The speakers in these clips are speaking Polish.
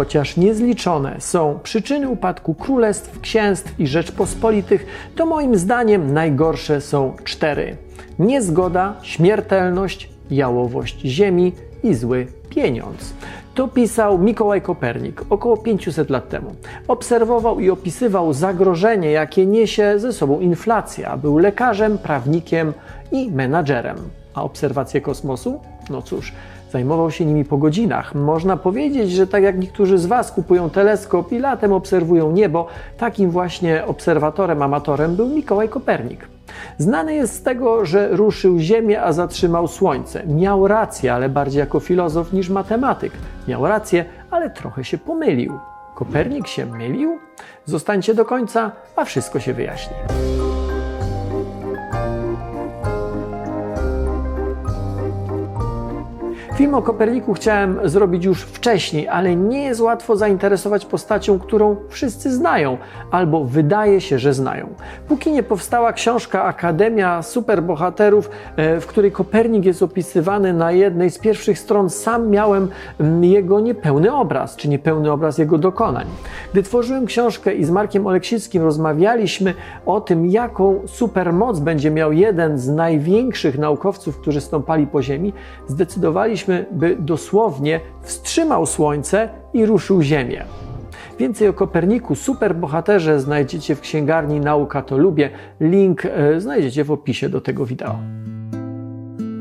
chociaż niezliczone są przyczyny upadku królestw, księstw i rzeczpospolitych, to moim zdaniem najgorsze są cztery: niezgoda, śmiertelność, jałowość ziemi i zły pieniądz. To pisał Mikołaj Kopernik około 500 lat temu. Obserwował i opisywał zagrożenie, jakie niesie ze sobą inflacja. Był lekarzem, prawnikiem i menadżerem. A obserwacje kosmosu? No cóż, zajmował się nimi po godzinach. Można powiedzieć, że tak jak niektórzy z Was kupują teleskop i latem obserwują niebo, takim właśnie obserwatorem, amatorem był Mikołaj Kopernik. Znany jest z tego, że ruszył Ziemię, a zatrzymał Słońce. Miał rację, ale bardziej jako filozof niż matematyk. Miał rację, ale trochę się pomylił. Kopernik się mylił? Zostańcie do końca, a wszystko się wyjaśni. Film o Koperniku chciałem zrobić już wcześniej, ale nie jest łatwo zainteresować postacią, którą wszyscy znają, albo wydaje się, że znają. Póki nie powstała książka Akademia Superbohaterów, e, w której Kopernik jest opisywany na jednej z pierwszych stron, sam miałem mm, jego niepełny obraz, czy niepełny obraz jego dokonań. Gdy tworzyłem książkę i z Markiem Oleksickim rozmawialiśmy o tym, jaką supermoc będzie miał jeden z największych naukowców, którzy stąpali po Ziemi, zdecydowaliśmy, by dosłownie wstrzymał Słońce i ruszył Ziemię. Więcej o Koperniku, superbohaterze znajdziecie w księgarni Nauka to Lubię. Link e, znajdziecie w opisie do tego wideo.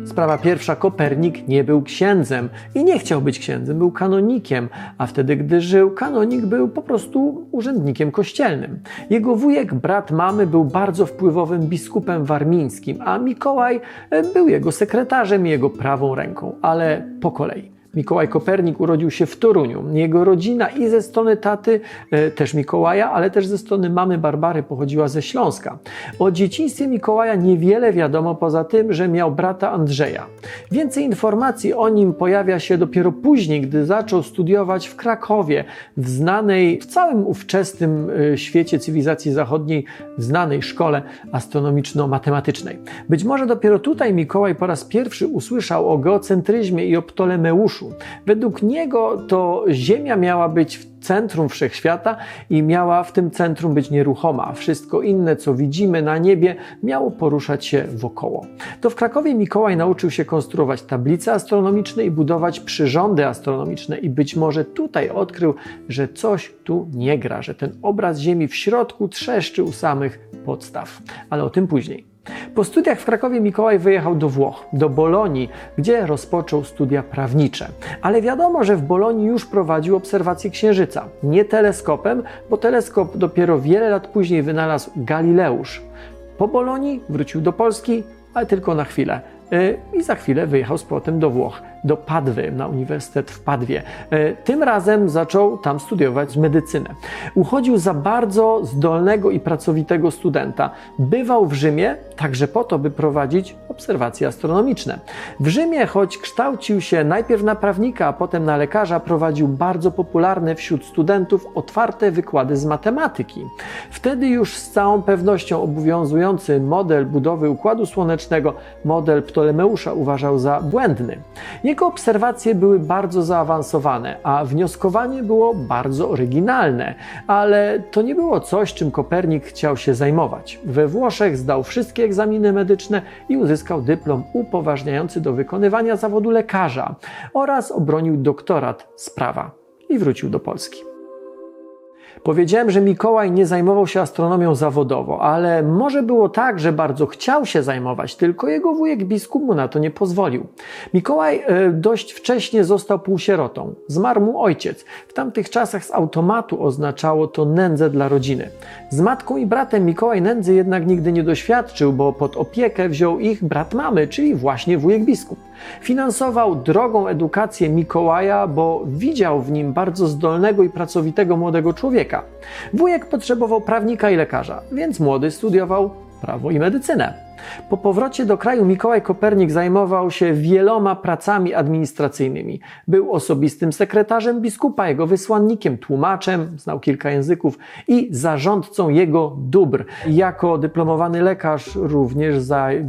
Sprawa pierwsza, Kopernik nie był księdzem i nie chciał być księdzem, był kanonikiem, a wtedy, gdy żył, kanonik był po prostu urzędnikiem kościelnym. Jego wujek, brat mamy, był bardzo wpływowym biskupem warmińskim, a Mikołaj e, był jego sekretarzem i jego prawą ręką, ale po kolei. Mikołaj Kopernik urodził się w Toruniu. Jego rodzina i ze strony taty, e, też Mikołaja, ale też ze strony mamy Barbary pochodziła ze Śląska. O dzieciństwie Mikołaja niewiele wiadomo poza tym, że miał brata Andrzeja. Więcej informacji o nim pojawia się dopiero później, gdy zaczął studiować w Krakowie, w znanej, w całym ówczesnym e, świecie cywilizacji zachodniej, w znanej szkole astronomiczno-matematycznej. Być może dopiero tutaj Mikołaj po raz pierwszy usłyszał o geocentryzmie i o Ptolemeuszu, Według niego to Ziemia miała być w centrum wszechświata i miała w tym centrum być nieruchoma. Wszystko inne, co widzimy na niebie, miało poruszać się wokoło. To w Krakowie Mikołaj nauczył się konstruować tablice astronomiczne i budować przyrządy astronomiczne i być może tutaj odkrył, że coś tu nie gra, że ten obraz Ziemi w środku trzeszczy u samych podstaw. Ale o tym później. Po studiach w Krakowie Mikołaj wyjechał do Włoch, do Bolonii, gdzie rozpoczął studia prawnicze. Ale wiadomo, że w Bolonii już prowadził obserwacje Księżyca. Nie teleskopem, bo teleskop dopiero wiele lat później wynalazł Galileusz. Po Bolonii wrócił do Polski, ale tylko na chwilę. Y, I za chwilę wyjechał z powrotem do Włoch do Padwy, na Uniwersytet w Padwie. E, tym razem zaczął tam studiować medycynę. Uchodził za bardzo zdolnego i pracowitego studenta. Bywał w Rzymie także po to, by prowadzić obserwacje astronomiczne. W Rzymie, choć kształcił się najpierw na prawnika, a potem na lekarza, prowadził bardzo popularne wśród studentów otwarte wykłady z matematyki. Wtedy już z całą pewnością obowiązujący model budowy Układu Słonecznego, model Ptolemeusza uważał za błędny. Jego obserwacje były bardzo zaawansowane, a wnioskowanie było bardzo oryginalne, ale to nie było coś, czym Kopernik chciał się zajmować. We Włoszech zdał wszystkie egzaminy medyczne i uzyskał dyplom upoważniający do wykonywania zawodu lekarza oraz obronił doktorat z prawa i wrócił do Polski. Powiedziałem, że Mikołaj nie zajmował się astronomią zawodowo, ale może było tak, że bardzo chciał się zajmować, tylko jego wujek biskup mu na to nie pozwolił. Mikołaj e, dość wcześnie został półsierotą. Zmarł mu ojciec. W tamtych czasach z automatu oznaczało to nędzę dla rodziny. Z matką i bratem Mikołaj nędzy jednak nigdy nie doświadczył, bo pod opiekę wziął ich brat mamy, czyli właśnie wujek biskup. Finansował drogą edukację Mikołaja, bo widział w nim bardzo zdolnego i pracowitego młodego człowieka. Wujek potrzebował prawnika i lekarza, więc młody studiował prawo i medycynę. Po powrocie do kraju Mikołaj Kopernik zajmował się wieloma pracami administracyjnymi. Był osobistym sekretarzem biskupa, jego wysłannikiem, tłumaczem, znał kilka języków i zarządcą jego dóbr. Jako dyplomowany lekarz również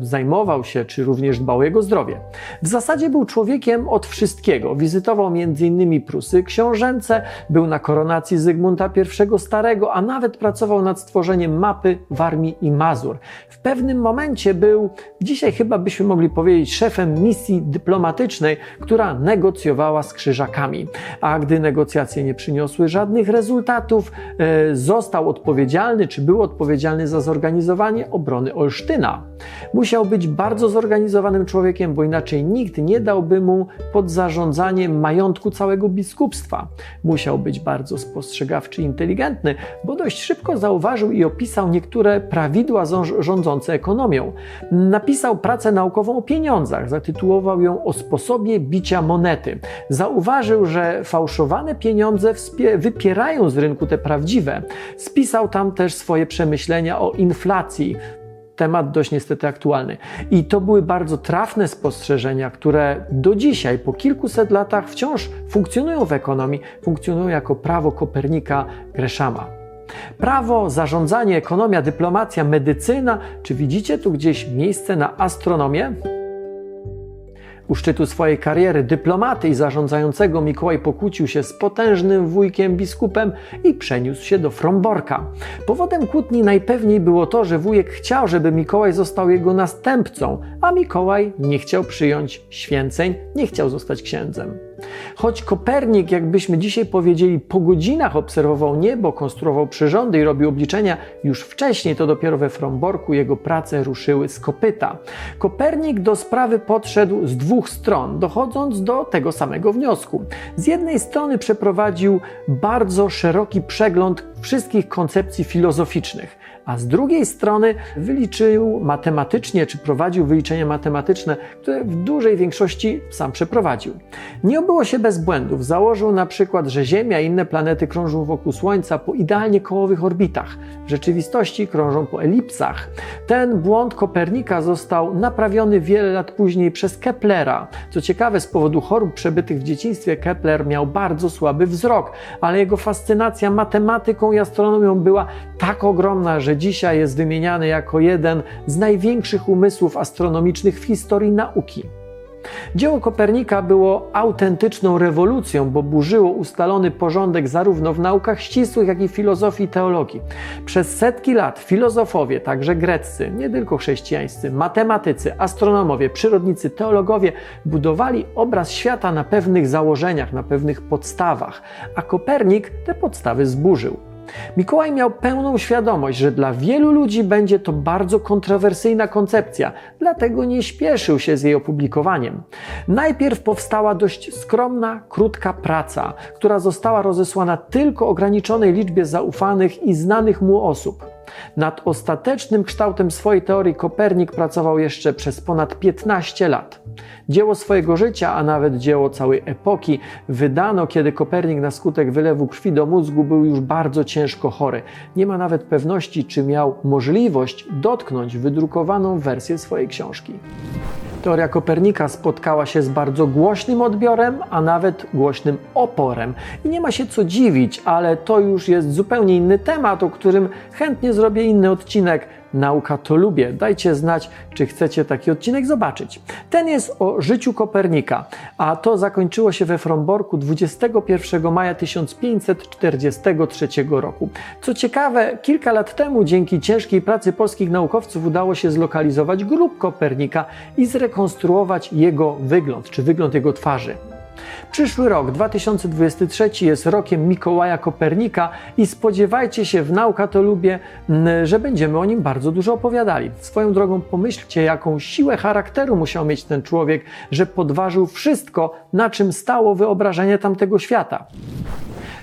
zajmował się, czy również dbał o jego zdrowie. W zasadzie był człowiekiem od wszystkiego. Wizytował m.in. Prusy książęce, był na koronacji Zygmunta I Starego, a nawet pracował nad stworzeniem mapy Warmii i Mazur. W pewnym momencie był, dzisiaj chyba byśmy mogli powiedzieć, szefem misji dyplomatycznej, która negocjowała z krzyżakami. A gdy negocjacje nie przyniosły żadnych rezultatów, e, został odpowiedzialny, czy był odpowiedzialny za zorganizowanie obrony Olsztyna. Musiał być bardzo zorganizowanym człowiekiem, bo inaczej nikt nie dałby mu pod zarządzanie majątku całego biskupstwa. Musiał być bardzo spostrzegawczy i inteligentny, bo dość szybko zauważył i opisał niektóre prawidła rządzące ekonomią. Napisał pracę naukową o pieniądzach, zatytułował ją o sposobie bicia monety. Zauważył, że fałszowane pieniądze wypierają z rynku te prawdziwe. Spisał tam też swoje przemyślenia o inflacji, temat dość niestety aktualny. I to były bardzo trafne spostrzeżenia, które do dzisiaj, po kilkuset latach, wciąż funkcjonują w ekonomii, funkcjonują jako prawo Kopernika Greszama. Prawo, zarządzanie, ekonomia, dyplomacja, medycyna. Czy widzicie tu gdzieś miejsce na astronomię? U szczytu swojej kariery dyplomaty i zarządzającego Mikołaj pokłócił się z potężnym wujkiem biskupem i przeniósł się do Fromborka. Powodem kłótni najpewniej było to, że wujek chciał, żeby Mikołaj został jego następcą, a Mikołaj nie chciał przyjąć święceń, nie chciał zostać księdzem. Choć Kopernik, jakbyśmy dzisiaj powiedzieli, po godzinach obserwował niebo, konstruował przyrządy i robił obliczenia, już wcześniej to dopiero we Fromborku jego prace ruszyły z kopyta. Kopernik do sprawy podszedł z dwóch stron, dochodząc do tego samego wniosku. Z jednej strony przeprowadził bardzo szeroki przegląd wszystkich koncepcji filozoficznych a z drugiej strony wyliczył matematycznie, czy prowadził wyliczenia matematyczne, które w dużej większości sam przeprowadził. Nie obyło się bez błędów. Założył na przykład, że Ziemia i inne planety krążą wokół Słońca po idealnie kołowych orbitach. W rzeczywistości krążą po elipsach. Ten błąd Kopernika został naprawiony wiele lat później przez Keplera. Co ciekawe, z powodu chorób przebytych w dzieciństwie Kepler miał bardzo słaby wzrok, ale jego fascynacja matematyką i astronomią była tak ogromna, że dzisiaj jest wymieniany jako jeden z największych umysłów astronomicznych w historii nauki. Dzieło Kopernika było autentyczną rewolucją, bo burzyło ustalony porządek zarówno w naukach ścisłych, jak i filozofii i teologii. Przez setki lat filozofowie, także greccy, nie tylko chrześcijańscy, matematycy, astronomowie, przyrodnicy, teologowie budowali obraz świata na pewnych założeniach, na pewnych podstawach, a Kopernik te podstawy zburzył. Mikołaj miał pełną świadomość, że dla wielu ludzi będzie to bardzo kontrowersyjna koncepcja, dlatego nie śpieszył się z jej opublikowaniem. Najpierw powstała dość skromna, krótka praca, która została rozesłana tylko ograniczonej liczbie zaufanych i znanych mu osób. Nad ostatecznym kształtem swojej teorii Kopernik pracował jeszcze przez ponad 15 lat. Dzieło swojego życia, a nawet dzieło całej epoki, wydano, kiedy Kopernik na skutek wylewu krwi do mózgu był już bardzo ciężko chory. Nie ma nawet pewności, czy miał możliwość dotknąć wydrukowaną wersję swojej książki. Teoria Kopernika spotkała się z bardzo głośnym odbiorem, a nawet głośnym oporem. I nie ma się co dziwić, ale to już jest zupełnie inny temat, o którym chętnie zrobię inny odcinek. Nauka to lubię. Dajcie znać, czy chcecie taki odcinek zobaczyć. Ten jest o życiu Kopernika, a to zakończyło się we Fromborku 21 maja 1543 roku. Co ciekawe, kilka lat temu dzięki ciężkiej pracy polskich naukowców udało się zlokalizować grób Kopernika i zrekonstruować jego wygląd, czy wygląd jego twarzy. Przyszły rok 2023 jest rokiem Mikołaja Kopernika i spodziewajcie się w Nauka to lubię, że będziemy o nim bardzo dużo opowiadali. Swoją drogą pomyślcie, jaką siłę charakteru musiał mieć ten człowiek, że podważył wszystko, na czym stało wyobrażenie tamtego świata.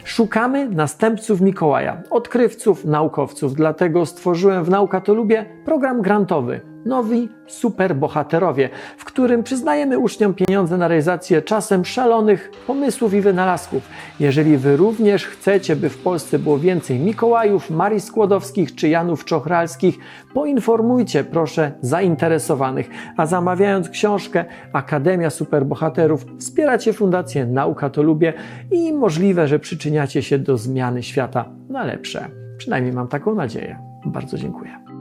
Szukamy następców Mikołaja, odkrywców, naukowców, dlatego stworzyłem w Nauka to lubię program grantowy Nowi Superbohaterowie, w którym przyznajemy uczniom pieniądze na realizację czasem szalonych pomysłów i wynalazków. Jeżeli Wy również chcecie, by w Polsce było więcej Mikołajów, Marii Skłodowskich czy Janów Czochralskich, poinformujcie proszę zainteresowanych. A zamawiając książkę Akademia Superbohaterów, wspieracie Fundację Nauka to Lubię i możliwe, że przyczyniacie się do zmiany świata na lepsze. Przynajmniej mam taką nadzieję. Bardzo dziękuję.